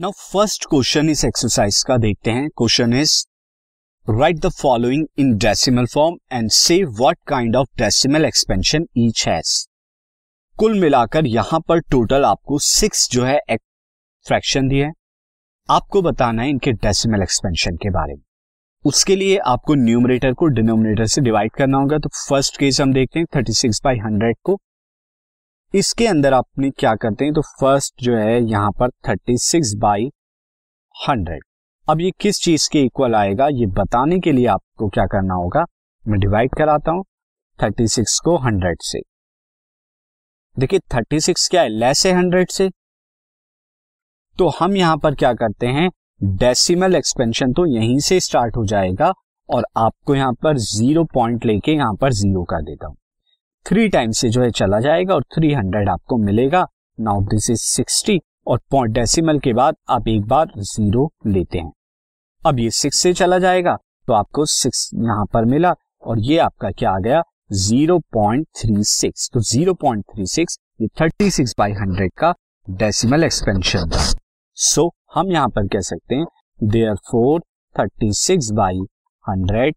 Now first question इस exercise का देखते हैं question is write the following in decimal form and say what kind of decimal expansion each has कुल मिलाकर यहाँ पर टोटल आपको सिक्स जो है फ्रैक्शन दिए आपको बताना है इनके डेसिमल एक्सपेंशन के बारे में। उसके लिए आपको न्यूमरेटर को डिनोमिनेटर से डिवाइड करना होगा। तो फ़र्स्ट केस हम देखते हैं थर्टी सिक्स बाई हंड्रेड को। इसके अंदर आपने क्या करते हैं? तो फ़र्स्ट जो है, यहाँ पर थर्टी सिक्स बाई हंड्रेड अब ये किस चीज़ के इक्वल आएगा? ये बताने के लिए आपको क्या करना होगा? मैं डिवाइड कराता हूँ थर्टी सिक्स को हंड्रेड से। देखिए थर्टी सिक्स क्या है? लेस है हंड्रेड से। तो हम यहाँ पर क्या करते हैं? डेसिमल एक्सपेंशन तो यहीं से स्टार्ट हो जाएगा और आपको यहाँ पर ज़ीरो पॉइंट लेके यहाँ पर ज़ीरो कर देता हूँ। थ्री टाइम से जो है चला जाएगा और थ्री हंड्रेड आपको मिलेगा। नाउ दिस इज़ सिक्सटी और पॉइंट डेसिमल के बाद आप एक बार ज़ीरो लेते हैं। अब ये सिक्स से चला जाएगा तो आपको सिक्स यहाँ पर मिला और ये आपका क्या आ गया? ज़ीरो पॉइंट थ्री सिक्स तो ज़ीरो पॉइंट थ्री सिक्स ये थर्टी सिक्स बाई हंड्रेड का डेसिमल एक्सपेंशन था। सो so, हम यहाँ पर कह सकते हैं therefore thirty six by hundred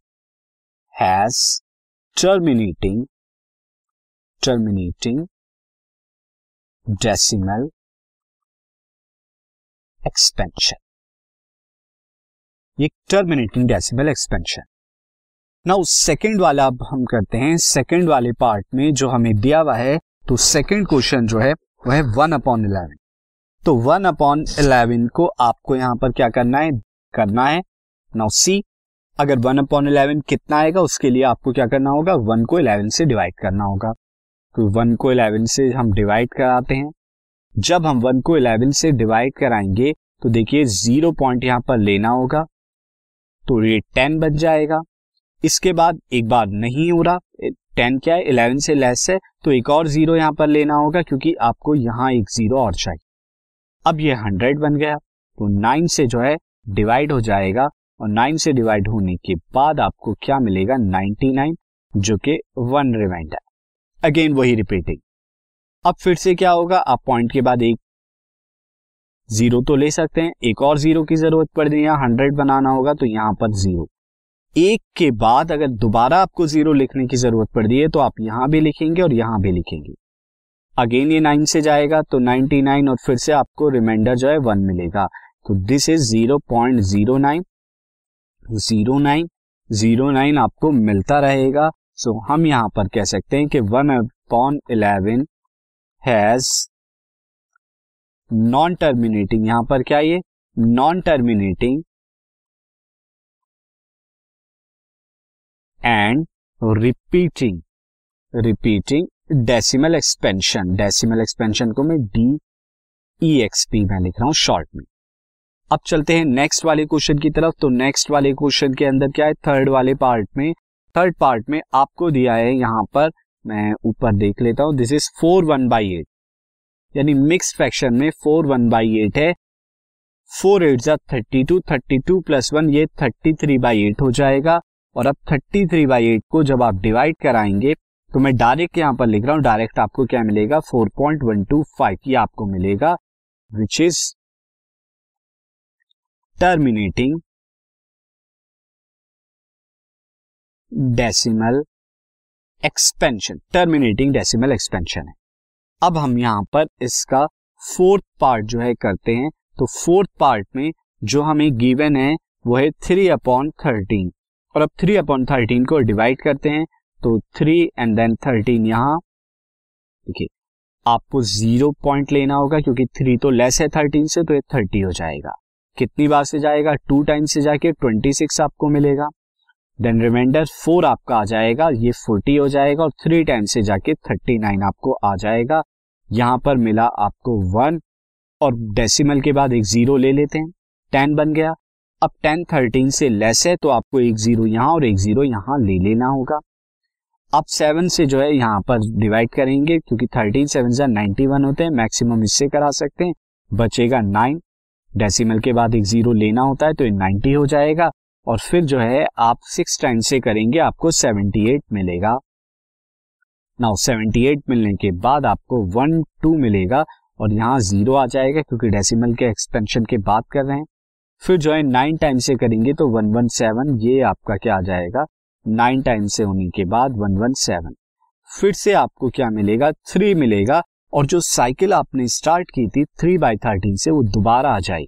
has terminating terminating decimal expansion ये terminating decimal expansion now second वाला अब हम करते हैं सेकंड वाले पार्ट में जो हमें दिया हुआ है तो सेकंड क्वेश्चन जो है वह है वन अपॉन इलेवन तो वन अपॉन इलेवन को आपको यहाँ पर क्या करना है? करना है. नाउ सी अगर वन अपॉन इलेवन कितना आएगा, उसके लिए आपको क्या करना होगा? वन को इलेवन से डिवाइड करना होगा. तो वन को इलेवन से हम डिवाइड कराते हैं। जब हम वन को इलेवन से डिवाइड कराएँगे तो देखिए ज़ीरो पॉइंट यहाँ पर लेना होगा तो ये टेन बच जाएगा। इसके बाद एक बार नहीं हो रहा टेन क्या है? इलेवन से लेस है तो एक और ज़ीरो यहाँ पर लेना होगा, क्योंकि आपको यहाँ एक ज़ीरो और चाहिए। अब ये हंड्रेड बन गया तो नाइन से जो है डिवाइड हो जाएगा, और नाइन से डिवाइड होने के बाद आपको क्या मिलेगा? नाइनटी नाइन जो कि वन रिमाइंडर अगेन वही रिपीटिंग अब फिर से क्या होगा? आप पॉइंट के बाद एक ज़ीरो तो ले सकते हैं। एक और ज़ीरो की ज़रूरत पड़ रही है। हंड्रेड बनाना होगा तो यहाँ पर ज़ीरो एक के बाद अगर दोबारा आपको ज़ीरो लिखने की ज़रूरत पड़ रही है तो आप यहाँ भी लिखेंगे और यहाँ भी लिखेंगे। अगेन ये नाइन से जाएगा तो नाइनटी नाइन और फिर से आपको रिमाइंडर जो है वन मिलेगा। तो this is zero point zero nine zero nine zero nine आपको मिलता रहेगा। सो so, हम यहाँ पर कह सकते हैं कि one upon eleven has non terminating यहाँ पर क्या ये? Non terminating and repeating repeating decimal expansion decimal expansion को मैं डी ई एक्स पी में लिख रहा हूँ शॉर्ट में। अब चलते हैं नेक्स्ट वाले क्वेश्चन की तरफ़। तो नेक्स्ट वाले क्वेश्चन के अंदर क्या है? थर्ड वाले पार्ट में थर्ड पार्ट में आपको दिया है यहाँ पर, मैं ऊपर देख लेता हूँ this is four one by eight यानी मिक्स फ्रैक्शन में फोर वन बाई एट है। फोर एट जा thirty two thirty two plus one ये थर्टी थ्री बाई एट हो जाएगा। और अब थर्टी थ्री बाई एट को जब आप डिवाइड कराएँगे तो मैं डायरेक्ट यहाँ पर लिख रहा हूँ डायरेक्ट आपको क्या मिलेगा? Four point one two five ये आपको मिलेगा which is terminating decimal expansion terminating decimal expansion है। अब हम यहाँ पर इसका फोर्थ पार्ट जो है करते हैं। तो फोर्थ पार्ट में जो हमें गिवन है, वो है थ्री अपॉन थर्टीन और अब थ्री अपॉन थर्टीन को डिवाइड करते हैं। तो थ्री एंड देन थर्टीन यहाँ। देखिए, आपको ज़ीरो पॉइंट लेना होगा, क्योंकि थ्री तो लेस है थर्टीन से तो ये थर्टी हो जाएगा। कितनी बार से जाएगा? टू टाइम से जाके ट्वेंटी सिक्स आपको मिलेगा। देन रिमाइंडर फोर आपका आ जाएगा, ये फोर्टी हो जाएगा और थ्री टाइम से जाके थर्टी नाइन आपको आ जाएगा। यहाँ पर मिला आपको वन और डेसिमल के बाद एक ज़ीरो ले लेते हैं। टेन बन गया। अब टेन थर्टीन से लेस है तो आपको एक ज़ीरो यहाँ और एक ज़ीरो यहाँ ले लेना होगा। अब सेवन से जो है यहाँ पर डिवाइड करेंगे क्योंकि थर्टीन सेवन से नाइनटी वन होते हैं। मैक्सिमम इससे करा सकते हैं। बचेगा नाइन डेसिमल के बाद एक ज़ीरो लेना होता है तो ये नाइनटी हो जाएगा। और फिर जो है, आप सिक्स टाइम से करेंगे, आपको सेवेंटी एट मिलेगा। नाउ सेवेंटी एट मिलने के बाद आपको वन टू मिलेगा और यहाँ ज़ीरो आ जाएगा क्योंकि डेसिमल के एक्सपेंशन के बात कर रहे हैं। फिर जो है नाइन टाइम से करेंगे तो वन वन सेवन ये आपका क्या आ जाएगा? नाइन टाइम से होने के बाद वन वन सेवन फिर से आपको क्या मिलेगा? थ्री मिलेगा और जो साइकिल आपने स्टार्ट की थी थ्री बाई थर्टीन से वो दोबारा आ जाएगी।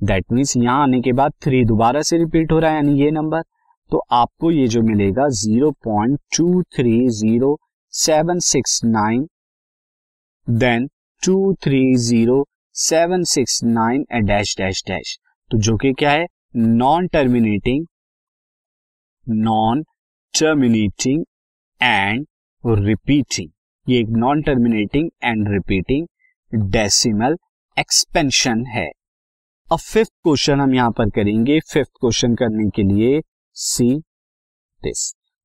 दैट मीन्स यहाँ आने के बाद थ्री दोबारा से रिपीट हो रहा है, यानी ये नंबर तो आपको ये जो मिलेगा zero point two three zero seven six nine then two three zero seven six nine dash dash dash तो जो कि क्या है? Non terminating non terminating and repeating ये एक non terminating and repeating decimal expansion है। अब फिफ्थ क्वेश्चन हम यहाँ पर करेंगे फिफ्थ क्वेश्चन करने के लिए सी दिस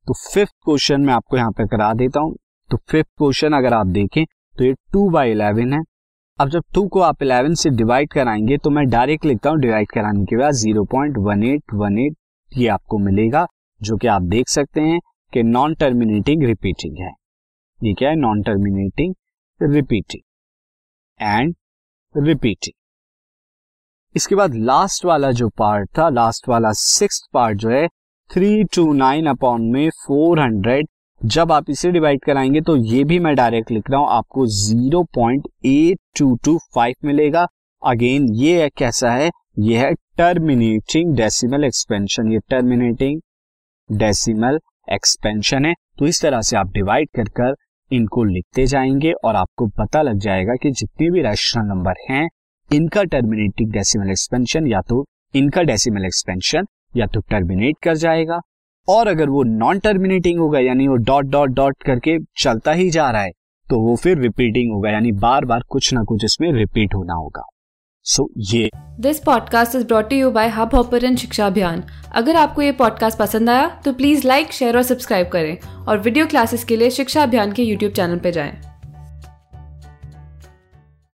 तो फिफ्थ क्वेश्चन मैं आपको यहाँ पर करा देता हूँ। तो फिफ्थ क्वेश्चन अगर आप देखें तो ये टू बाई इलेवन है। अब जब टू को आप इलेवन से डिवाइड कराएँगे तो मैं डायरेक्ट लिखता हूँ डिवाइड कराने के बाद zero point one eight one eight ये आपको मिलेगा, जो कि आप देख सकते हैं कि नॉन टर्मिनेटिंग रिपीटिंग है। ये क्या है? Non terminating repeating and repeating इसके बाद लास्ट वाला जो पार्ट था लास्ट वाला सिक्स पार्ट जो है थ्री टू नाइन अपॉन में फोर हंड्रेड जब आप इसे डिवाइड कराएँगे तो ये भी मैं डायरेक्ट लिख रहा हूँ, आपको zero point eight two two five मिलेगा। अगेन ये है कैसा है? ये है टर्मिनेटिंग डेसिमल एक्सपेंशन ये टर्मिनेटिंग डेसिमल एक्सपेंशन है। तो इस तरह से आप डिवाइड कर कर इनको लिखते जाएँगे और आपको पता लग जाएगा कि जितने भी रैशनल नंबर हैं इनका टर्मिनेटिंग डेसिमल एक्सपेंशन या तो इनका डेसिमल एक्सपेंशन या तो टर्मिनेट कर जाएगा। और अगर वो नॉन टर्मिनेटिंग होगा यानी वो डॉट डॉट डॉट करके चलता ही जा रहा है तो वो फिर रिपीटिंग होगा यानी बार बार कुछ ना कुछ इसमें रिपीट होना होगा। सो so, ये this podcast is brought you by Hubhopper शिक्षा अभियान अगर आपको ये पॉडकास्ट पसंद आया तो प्लीज़ लाइक शेयर और सब्सक्राइब करें। और वीडियो क्लासेस के लिए शिक्षा अभियान के यूट्यूब चैनल पर जाएँ।